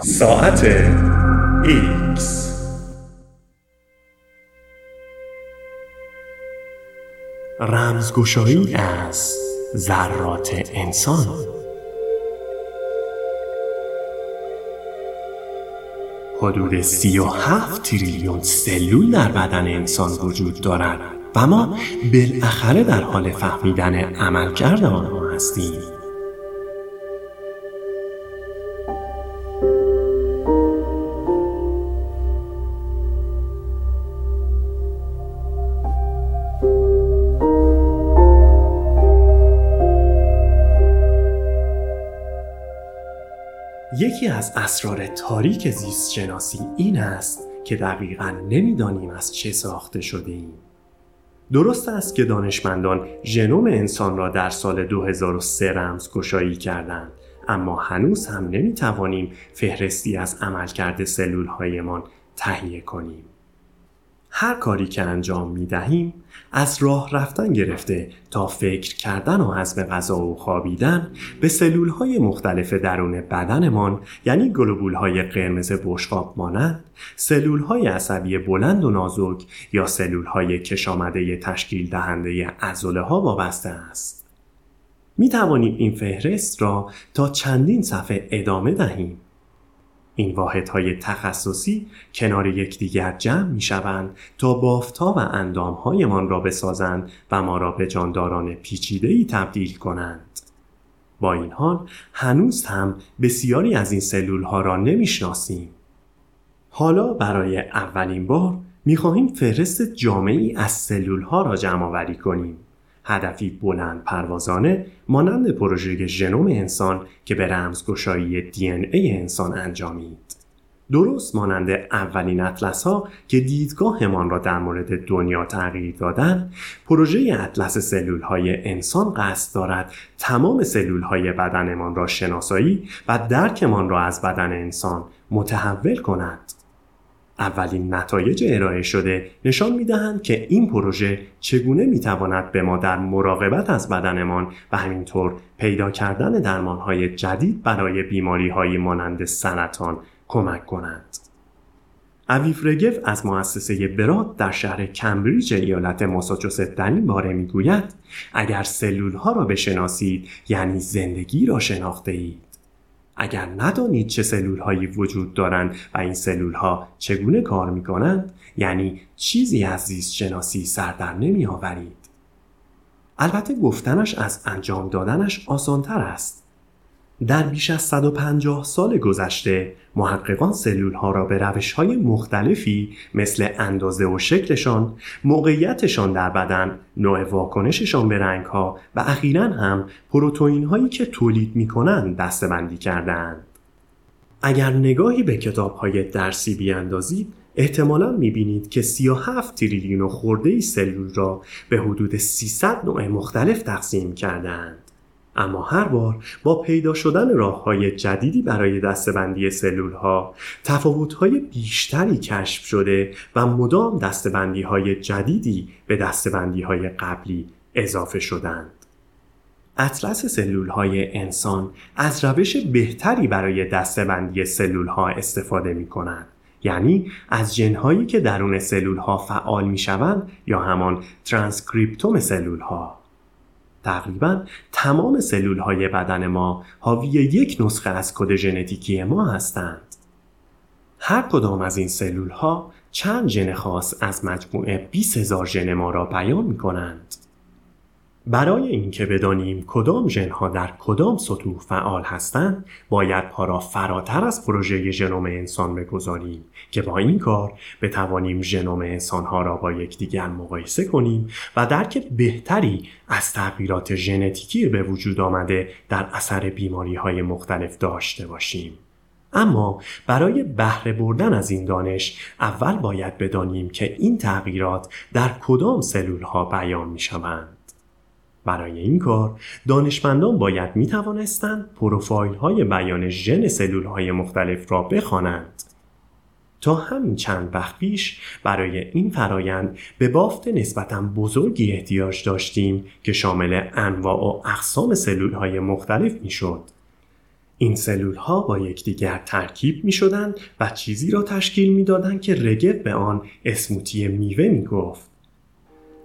ساعت ایکس. رمزگشایی از ذرات انسان. حدود سی و هفت تریلیون سلول در بدن انسان وجود دارد و ما بالاخره در حال فهمیدن عملکرد آنها هستیم. یکی از اسرار تاریک زیست شناسی این است که دقیقا نمی‌دانیم از چه ساخته شده ایم. درست است که دانشمندان ژنوم انسان را در سال 2003 رمز گشایی کردند اما هنوز هم نمی‌توانیم فهرستی از عملکرد سلول هایمان تهیه کنیم. هر کاری که انجام می دهیم از راه رفتن گرفته تا فکر کردن و حزم غذا و خوابیدن به سلول های مختلف درون بدنمان یعنی گلوبول های قرمز بشقاب مانند سلول های عصبی بلند و نازک یا سلول های کشامده تشکیل دهنده ازوله ها وابسته است. می توانیم این فهرست را تا چندین صفحه ادامه دهیم. این واحدهای تخصصی کنار یکدیگر جمع می شوند تا بافتها و اندامهایمان را بسازند و ما را به جانداران پیچیده ای تبدیل کنند. با این حال هنوز هم بسیاری از این سلول ها را نمی‌شناسیم. حالا برای اولین بار می خواهیم فهرست جامعی از سلول ها را جمع کنیم. هدفی بلند پروازانه مانند پروژه ژنوم انسان که به رمزگشایی دی ای انسان انجامید. درست مانند اولین اطلس ها که دیدگاهمان را در مورد دنیا تغییر دادن پروژه اطلس سلول های انسان قصد دارد تمام سلول های بدنمان را شناسایی و درکمان را از بدن انسان متحول کند اولین نتایج ارائه شده نشان می دهند که این پروژه چگونه می تواند به ما در مراقبت از بدنمان و همینطور پیدا کردن درمانهای جدید برای بیماری های مانند سرطان کمک کنند. اویف رگف از مؤسسه براد در شهر کمبریج ایالت ماساچوست در این باره می‌گوید اگر سلول ها را بشناسید یعنی زندگی را شناخته اید. اگر ندانید چه سلول هایی وجود دارند و این سلول ها چگونه کار می کنند یعنی چیزی از زیست شناسی سر در نمی آورید. البته گفتنش از انجام دادنش آسانتر است. در بیش از 150 سال گذشته محققان سلول ها را به روش های مختلفی مثل اندازه و شکلشان، موقعیتشان در بدن، نوع واکنششان به رنگ ها و اخیرا هم پروتئین هایی که تولید می کنند دستبندی کردند. اگر نگاهی به کتاب های درسی بیاندازید احتمالا می‌بینید که 37 تریلیون خورده سلول را به حدود 300 نوع مختلف تقسیم کردند. اما هر بار با پیدا شدن راه های جدیدی برای دستبندی سلول ها تفاوت های بیشتری کشف شده و مدام دسته‌بندی های جدیدی به دسته‌بندی های قبلی اضافه شدند. اطلس سلول های انسان از روش بهتری برای دسته‌بندی سلول ها استفاده می کند. یعنی از ژن‌هایی که درون سلول ها فعال می شوند یا همان ترانسکریپتوم سلول ها. تقریبا تمام سلول های بدن ما حاوی یک نسخه از کد ژنتیکی ما هستند. هر کدام از این سلول ها چند ژن خاص از مجموعه 20 هزار ژن ما را بیان می کنند. برای اینکه بدانیم کدام ژنها در کدام سطوح فعال هستند باید پا را فراتر از پروژه ژنوم انسان بگذاریم که با این کار بتوانیم ژنوم انسانها را با یکدیگر مقایسه کنیم و درک بهتری از تغییرات ژنتیکی به وجود آمده در اثر بیماری های مختلف داشته باشیم اما برای بهره بردن از این دانش اول باید بدانیم که این تغییرات در کدام سلول ها بیان می شوند. برای این کار دانشمندان باید می توانستند پروفایل های بیان ژن سلول های مختلف را بخوانند. تا همین چند وقت پیش برای این فرایند به بافت نسبتا بزرگی احتیاج داشتیم که شامل انواع و اقسام سلول های مختلف می شد. این سلول ها با یکدیگر ترکیب می شدند و چیزی را تشکیل می دادند که رگف به آن اسموتی میوه می گفت.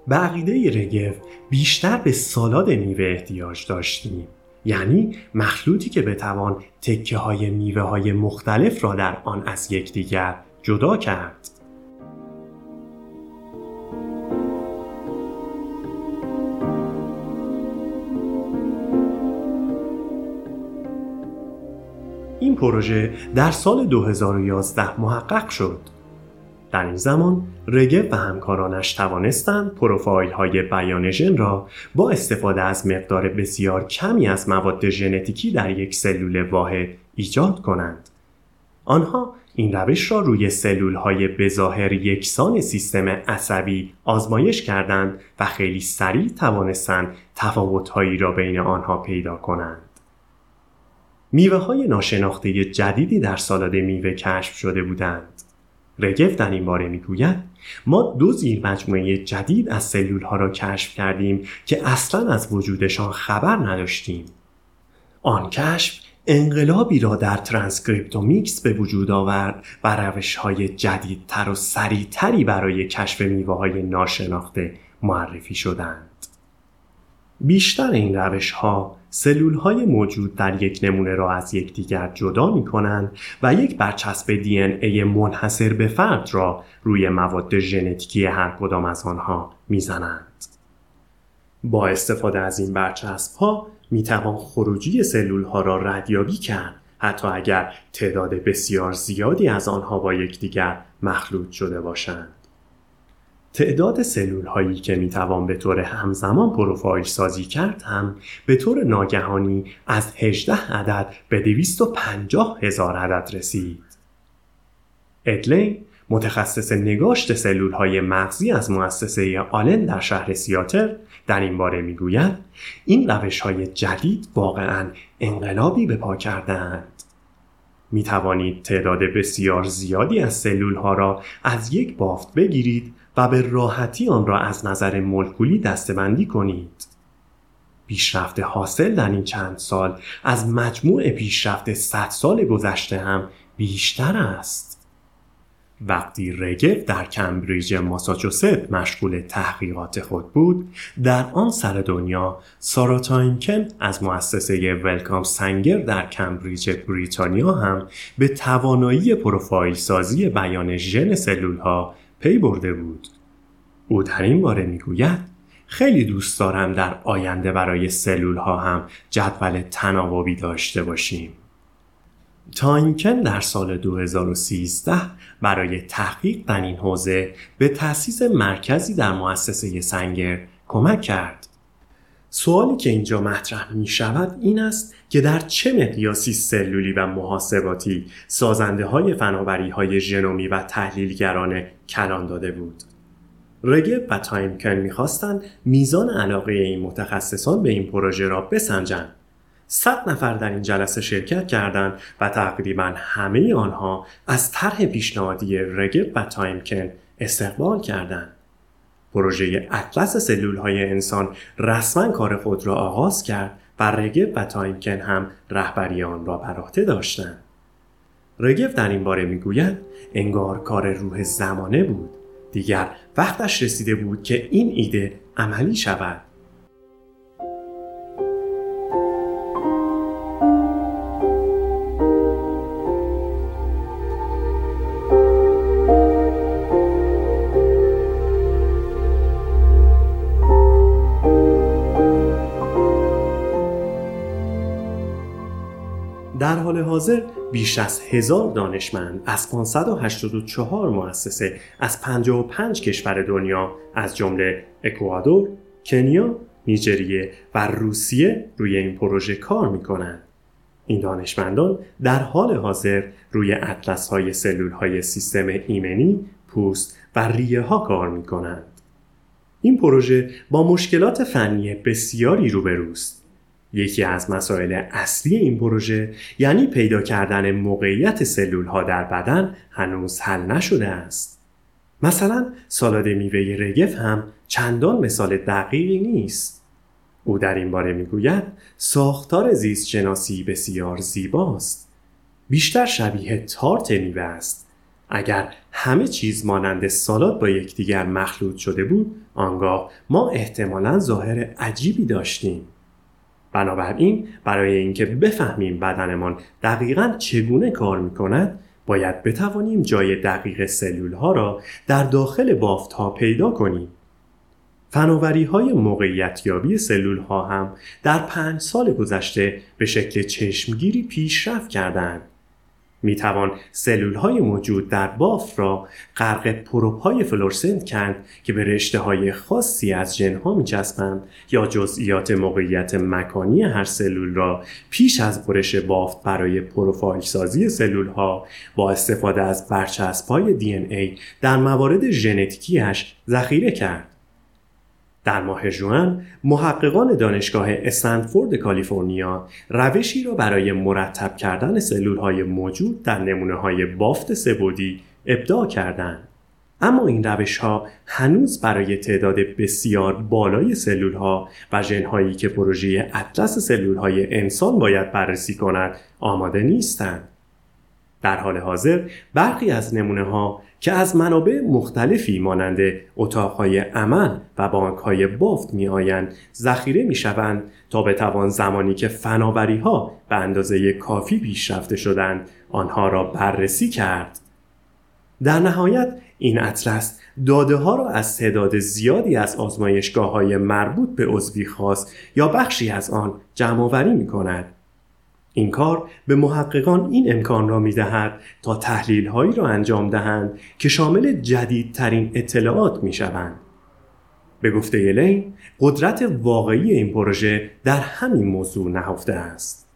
به عقیده رگف بیشتر به سالاد میوه احتیاج داشتیم. یعنی مخلوطی که بتوان تکه های میوه های مختلف را در آن از یکدیگر جدا کرد. این پروژه در سال 2011 محقق شد. در این زمان رگه و همکارانش توانستند پروفایل های بیان ژن را با استفاده از مقدار بسیار کمی از مواد ژنتیکی در یک سلول واحد ایجاد کنند. آنها این روش را روی سلول های بظاهر یکسان سیستم عصبی آزمایش کردند و خیلی سریع توانستند تفاوتهایی را بین آنها پیدا کنند. میوه های ناشناخته جدیدی در سالاد میوه کشف شده بودند. رگف در این باره می‌گوید ما دو زیر مجموعه جدید از سلول ها را کشف کردیم که اصلا از وجودشان خبر نداشتیم. آن کشف انقلابی را در ترانسکریپتومیکس به وجود آورد و روش های جدیدتر و سریعتری برای کشف میوه های ناشناخته معرفی شدند. بیشتر این روش ها سلول های موجود در یک نمونه را از یکدیگر جدا می کنند و یک برچسب دی ای منحصر به فرد را روی مواد ژنتیکی هر کدام از آنها می‌زنند. با استفاده از این برچسب ها می توان خروجی سلول ها را ردیابی کرد حتی اگر تعداد بسیار زیادی از آنها با یکدیگر مخلوط شده باشند. تعداد سلول هایی که می توان به طور همزمان پروفایل سازی کرد هم به طور ناگهانی از 18 عدد به 250 هزار عدد رسید. ادلین متخصص نگاشت سلول های مغزی از مؤسسه آلن در شهر سیاتل در این باره می‌گوید این روش های جدید واقعا انقلابی به پا کردند. می توانید تعداد بسیار زیادی از سلول ها را از یک بافت بگیرید و به راحتی آن را از نظر مولکولی دستبندی کنید. پیشرفت حاصل در این چند سال از مجموع پیشرفت 100 سال گذشته هم بیشتر است. وقتی رگف در کمبریج ماساچوست مشغول تحقیقات خود بود در آن سر دنیا سارا تایکمن از مؤسسه ولکام سنگر در کمبریج بریتانیا هم به توانایی پروفایل سازی بیان ژن سلول ها پی برده بود. او در این باره می‌گوید خیلی دوست دارم در آینده برای سلول ها هم جدول تناوبی داشته باشیم. تاینکن در سال 2013 برای تحقیق در این حوزه به تأسیس مرکزی در مؤسسه سنگر کمک کرد. سوالی که اینجا مطرح می شود این است که در چه مقیاسی سلولی و محاسباتی سازنده های فناوری های ژنومی و تحلیلگران کلان داده بود. رگف و تایکمن می‌خواستند میزان علاقه این متخصصان به این پروژه را بسنجند. صد نفر در این جلسه شرکت کردند و تقریبا همه آنها از طرح پیشنهادی رگف و تایکمن استقبال کردند. پروژه اطلس سلول های انسان رسما کار خود را آغاز کرد و رگف و تایکمن هم رهبری آن را بر عهده داشتند. رگف در این باره می‌گوید انگار کار روح زمانه بود. دیگر وقتش رسیده بود که این ایده عملی شود. حاضر بیش از هزار دانشمند از 584 مؤسسه از 55 کشور دنیا از جمله اکوادور، کنیا، نیجریه و روسیه روی این پروژه کار می کنند. این دانشمندان در حال حاضر روی اطلس های سلول های سیستم ایمنی، پوست و ریه ها کار می کنند. این پروژه با مشکلات فنی بسیاری روبروست. یکی از مسائل اصلی این پروژه یعنی پیدا کردن موقعیت سلول ها در بدن هنوز حل نشده است. مثلا سالاد میوه رگف هم چندان مثال دقیقی نیست. او در این باره می‌گوید ساختار زیست شناسی بسیار زیباست بیشتر شبیه تارت میوه است اگر همه چیز مانند سالاد با یکدیگر مخلوط شده بود آنگاه ما احتمالا ظاهر عجیبی داشتیم بنابراین برای اینکه بفهمیم بدنمان دقیقا چگونه کار می کند باید بتوانیم جای دقیق سلول ها را در داخل بافت ها پیدا کنیم. فناوری های موقعیت یابی سلول ها هم در پنج سال گذشته به شکل چشمگیری پیشرفت کردند. می توان سلول های موجود در بافت را غرق پروب های فلورسنت کرد که به رشته های خاصی از ژن ها می چسبند یا جزئیات موقعیت مکانی هر سلول را پیش از برش بافت برای پروفایل سازی سلول ها با استفاده از برچسب های دی ای در موارد ژنتیکیش ذخیره کرد. در ماه جوان محققان دانشگاه استنفورد کالیفرنیا روشی را برای مرتب کردن سلول های موجود در نمونه های بافت سبودی ابداع کردند. اما این روش ها هنوز برای تعداد بسیار بالای سلول ها و ژن هایی که پروژه اطلس سلول های انسان باید بررسی کند آماده نیستند. در حال حاضر برخی از نمونه ها که از منابع مختلفی مانند اتاقهای عمل و بانکهای بافت می آیند ذخیره می شوند تا بتوان زمانی که فناوری ها به اندازه کافی پیشرفته شدند آنها را بررسی کرد. در نهایت این اطلس داده ها را از تعداد زیادی از آزمایشگاه های مربوط به عضوی خاص یا بخشی از آن جمع آوری می کند این کار به محققان این امکان را می دهد تا تحلیل هایی را انجام دهند که شامل جدیدترین اطلاعات می شوند. به گفته لین قدرت واقعی این پروژه در همین موضوع نهفته است.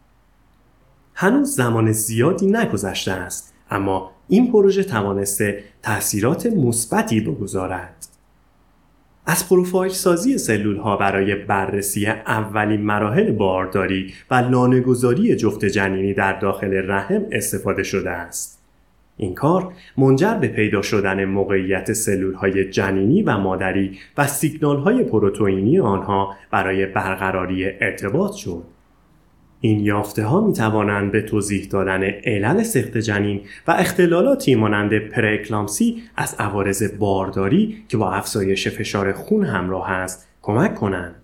هنوز زمان زیادی نگذشته است اما این پروژه توانسته تاثیرات مثبتی بگذارد. از پروفایل سازی سلول ها برای بررسی اولین مراحل بارداری و لانهگذاری جفت جنینی در داخل رحم استفاده شده است. این کار منجر به پیدا شدن موقعیت سلول های جنینی و مادری و سیگنال های پروتئینی آنها برای برقراری ارتباط شد. این یافته ها می توانند به توضیح دادن علل سخت جنین و اختلالاتی مانند پرکلامسی از عوارض بارداری که با افزایش فشار خون همراه است کمک کنند.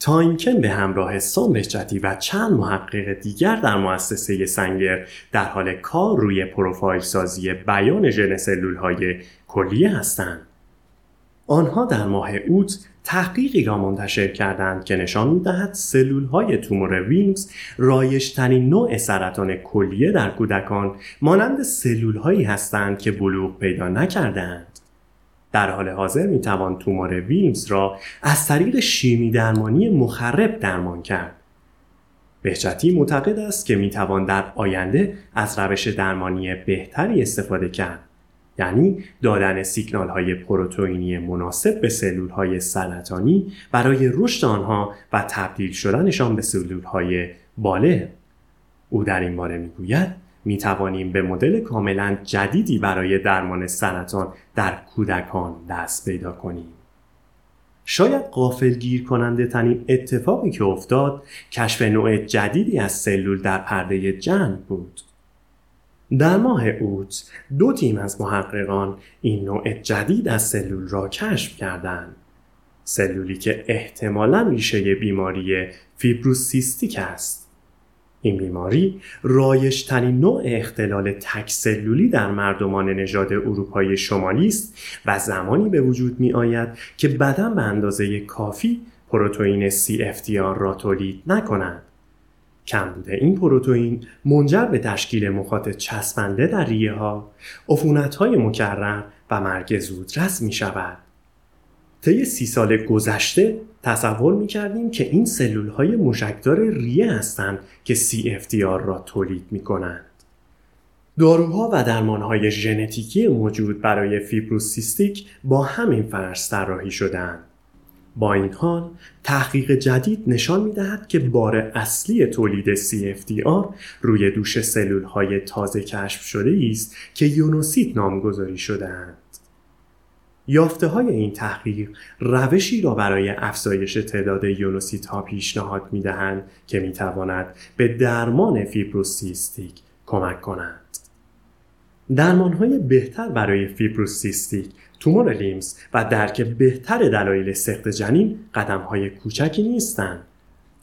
تاینکن به همراه سام بهجتی و چند محقق دیگر در مؤسسه سنگر در حال کار روی پروفایل سازی بیان ژن سلول های کلیه هستند. آنها در ماه اوت تحقیقی را منتشر کردند که نشان می‌دهد سلول های تومور ویلمز رایج‌ترین نوع سرطان کلیه در کودکان مانند سلول هایی هستند که بلوغ پیدا نکردند. در حال حاضر می توان تومور ویلمز را از طریق شیمی درمانی مخرب درمان کرد. بهجتی معتقد است که می توان در آینده از روش درمانی بهتری استفاده کرد. یعنی دادن سیگنال های پروتئینی مناسب به سلول های سرطانی برای رشد آنها و تبدیل شدنشان به سلول های باله. او در این باره می‌گوید می توانیم به مدل کاملا جدیدی برای درمان سرطان در کودکان دست پیدا کنیم. شاید قافل گیر کننده ترین اتفاقی که افتاد کشف نوع جدیدی از سلول در پرده جنگ بود. در ماه اوت دو تیم از محققان این نوع جدید از سلول را کشف کردند. سلولی که احتمالا ریشه بیماری فیبروسیستیک است. این بیماری رایشترین نوع اختلال تک سلولی در مردمان نژاد اروپای شمالی است و زمانی به وجود می آید که بدن به اندازه کافی پروتئین CFTR را تولید نکنند. کمبود این پروتئین منجر به تشکیل مخاط چسبنده در ریه ها، عفونت های مکرر و مرگ زودرس می شود. طی سی سال گذشته تصور می کردیم که این سلول های مشکدار ریه هستند که CFTR را تولید می کنند. داروها و درمانهای ژنتیکی موجود برای فیبروسیستیک با همین فرض طراحی شدند. با این حال تحقیق جدید نشان می دهد که بار اصلی تولید CFTR روی دوش سلول های تازه کشف شده است که یونوسیت نامگذاری شده اند. یافته های این تحقیق روشی را برای افزایش تعداد یونوسیت ها پیشنهاد می دهند که می تواند به درمان فیبروسیستیک کمک کنند. درمان های بهتر برای فیبروسیستیک تومور لیمز و درک بهتر دلایل سخت جنین قدم های کوچکی نیستند.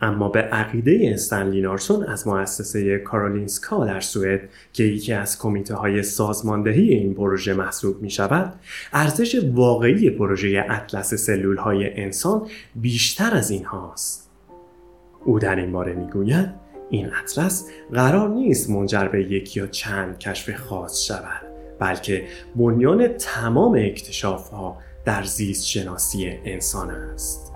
اما به عقیده استنلی نارسون از مؤسسه کارولینسکا در سوئد که یکی از کمیته های سازماندهی این پروژه محسوب می شود ارزش واقعی پروژه اطلس سلول های انسان بیشتر از این هاست او در این باره می گوید این اطلس قرار نیست منجر به یک یا چند کشف خاص شود بلکه بنیان تمام اکتشاف ها در زیست شناسی انسان است.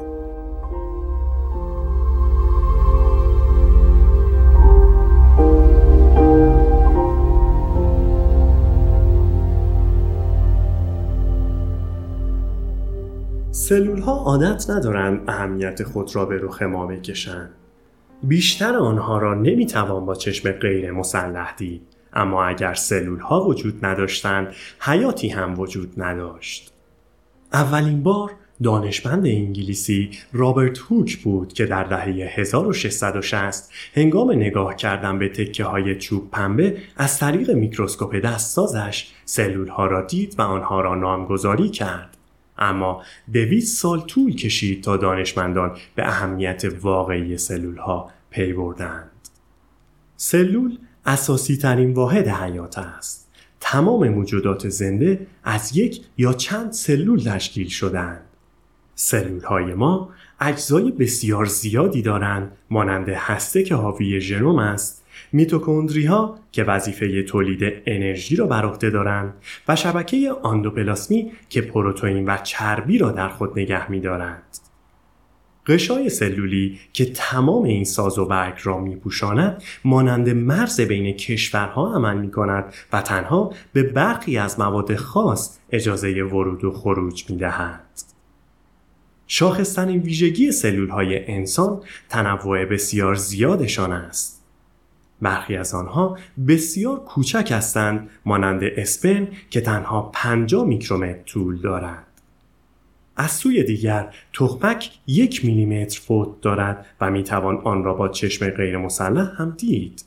سلول ها عادت ندارند اهمیت خود را به رخ ما بکشند. بیشتر آنها را نمی‌توان با چشم غیر مسلح دید اما اگر سلول ها وجود نداشتند حیاتی هم وجود نداشت. اولین بار دانشمند انگلیسی رابرت هوک بود که در دهه 1660 هنگام نگاه کردن به تکه های چوب پنبه از طریق میکروسکوپ دست‌سازش سلول ها را دید و آنها را نامگذاری کرد. اما دویست سال طول کشید تا دانشمندان به اهمیت واقعی سلول ها پی بردند. سلول اساسی ترین واحد حیات است. تمام موجودات زنده از یک یا چند سلول تشکیل شدند. سلول های ما اجزای بسیار زیادی دارند مانند هسته که حاوی ژنوم است میتوکندری ها که وظیفه تولید انرژی را بر عهده دارند و شبکه آندوپلاسمی که پروتئین و چربی را در خود نگه می‌دارند. قشای سلولی که تمام این ساز و برگ را میپوشاند مانند مرز بین کشورها عمل می کند و تنها به برخی از مواد خاص اجازه ورود و خروج می دهد. شاخصترین ویژگی سلول های انسان تنوع بسیار زیادشان است. برخی از آنها بسیار کوچک هستند مانند اسپرم که تنها 50 میکرومتر طول دارد. از سوی دیگر تخمک یک میلیمتر فوت دارد و می‌توان آن را با چشم غیر مسلح هم دید.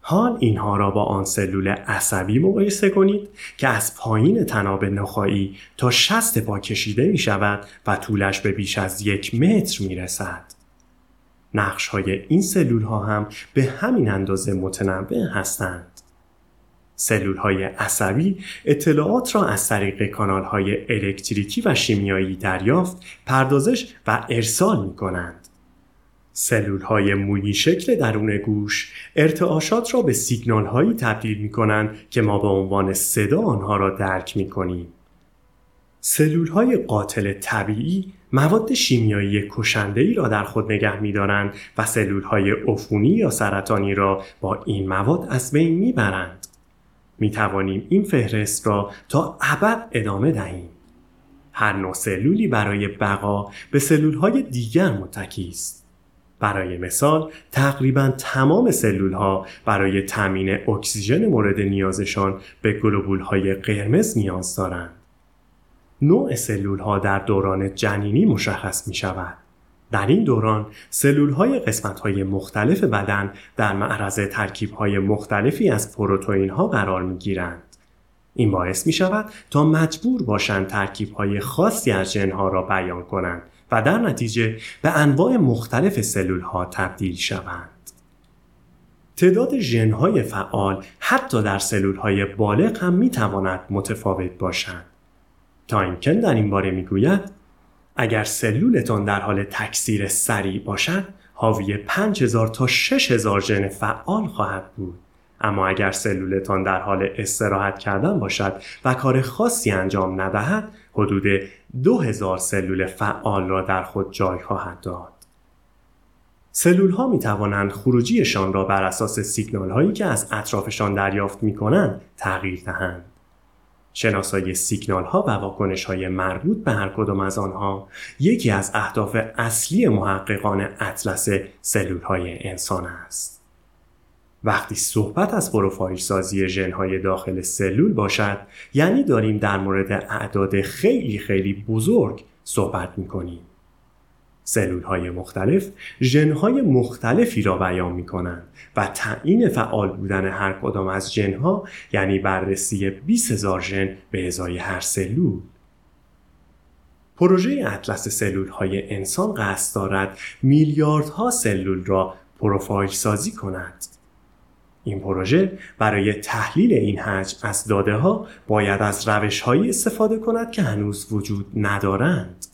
حال اینها را با آن سلول عصبی مقایسه کنید که از پایین تناب نخایی تا شست پا کشیده می شود و طولش به بیش از یک متر می رسد. نقش های این سلول ها هم به همین اندازه متنوع هستند. سلول های عصبی اطلاعات را از طریق کانال های الکتریکی و شیمیایی دریافت، پردازش و ارسال می کنند. سلول های مویی شکل درون گوش ارتعاشات را به سیگنال هایی تبدیل می کنند که ما به عنوان صدا آنها را درک می کنیم. سلول های قاتل طبیعی مواد شیمیایی کشنده ای را در خود نگه می دارند و سلول های عفونی یا سرطانی را با این مواد از بین می برند. می توانیم این فهرست را تا ابد ادامه دهیم. هر نوع سلولی برای بقا به سلول های دیگر متکی است. برای مثال تقریبا تمام سلول ها برای تامین اکسیژن مورد نیازشان به گلوبول های قرمز نیاز دارند. نوع سلول ها در دوران جنینی مشخص می شود. در این دوران سلول های قسمت های مختلف بدن در معرض ترکیب های مختلفی از پروتئین ها قرار می گیرند. این باعث می شود تا مجبور باشند ترکیب های خاصی از ژن ها را بیان کنند و در نتیجه به انواع مختلف سلول ها تبدیل شوند. تعداد ژن های فعال حتی در سلول های بالغ هم می تواند متفاوت باشند. تاینکن در این باره می‌گوید اگر سلولتان در حال تکثیر سریع باشد حاوی 5000 تا 6000 ژن فعال خواهد بود. اما اگر سلولتان در حال استراحت کردن باشد و کار خاصی انجام ندهد حدود 2000 سلول فعال را در خود جای خواهد داد. سلول ها می توانند خروجیشان را بر اساس سیگنال هایی که از اطرافشان دریافت می کنند تغییر دهند. شناسایی سیگنال ها و واکنش های مربوط به هر کدام از آنها یکی از اهداف اصلی محققان اطلس سلول های انسان است. وقتی صحبت از پروفایل سازی ژنهای داخل سلول باشد یعنی داریم در مورد اعداد خیلی خیلی بزرگ صحبت می کنیم. سلول های مختلف ژنهای مختلفی را بیان می کنند و تعیین فعال بودن هر کدام از ژنها یعنی بررسی 20 هزار ژن به ازای هر سلول پروژه اطلس سلول های انسان قصد دارد میلیاردها سلول را پروفایل سازی کند. این پروژه برای تحلیل این حجم از داده ها باید از روش هایی استفاده کند که هنوز وجود ندارند.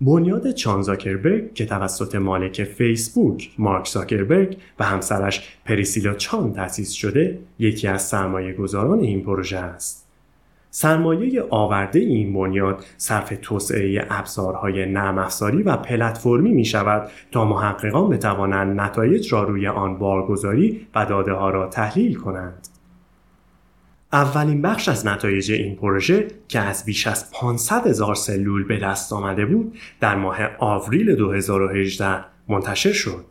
بنیاد چان زاکربرگ که توسط مالک فیسبوک مارک زاکربرگ و همسرش پریسیلا چان تأسیس شده یکی از سرمایه گذاران این پروژه است. سرمایه آورده این بنیاد صرف توسعه ابزارهای نرم و پلتفرمی می شود تا محققان بتوانند نتایج را روی آن بارگذاری و داده ها را تحلیل کنند. اولین بخش از نتایج این پروژه که از بیش از 500 هزار سلول به دست آمده بود در ماه آوریل 2018 منتشر شد.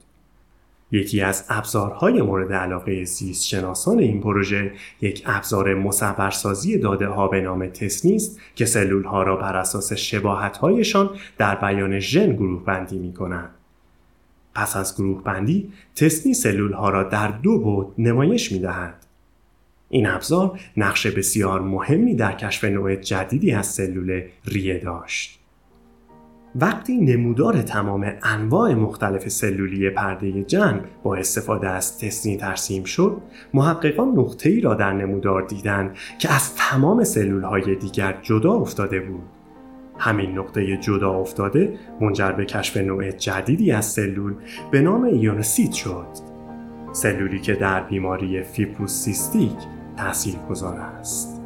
یکی از ابزارهای مورد علاقه زیست شناسان این پروژه یک ابزار مصورسازی داده ها به نام است که سلول ها را بر اساس شباهت هایشان در بیان ژن گروه بندی می کنند. پس از گروه بندی تسنی سلول ها را در دو بود نمایش می دهد. این ابزار نقش بسیار مهمی در کشف نوع جدیدی از سلول ریه داشت. وقتی نمودار تمام انواع مختلف سلولی پرده جنب با استفاده از تسنی ترسیم شد محققان نقطه ای را در نمودار دیدند که از تمام سلول های دیگر جدا افتاده بود همین نقطه جدا افتاده منجر به کشف نوع جدیدی از سلول به نام ایونوسیت شد سلولی که در بیماری فیبروسیستیک تاثیر گذار است.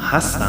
هستم.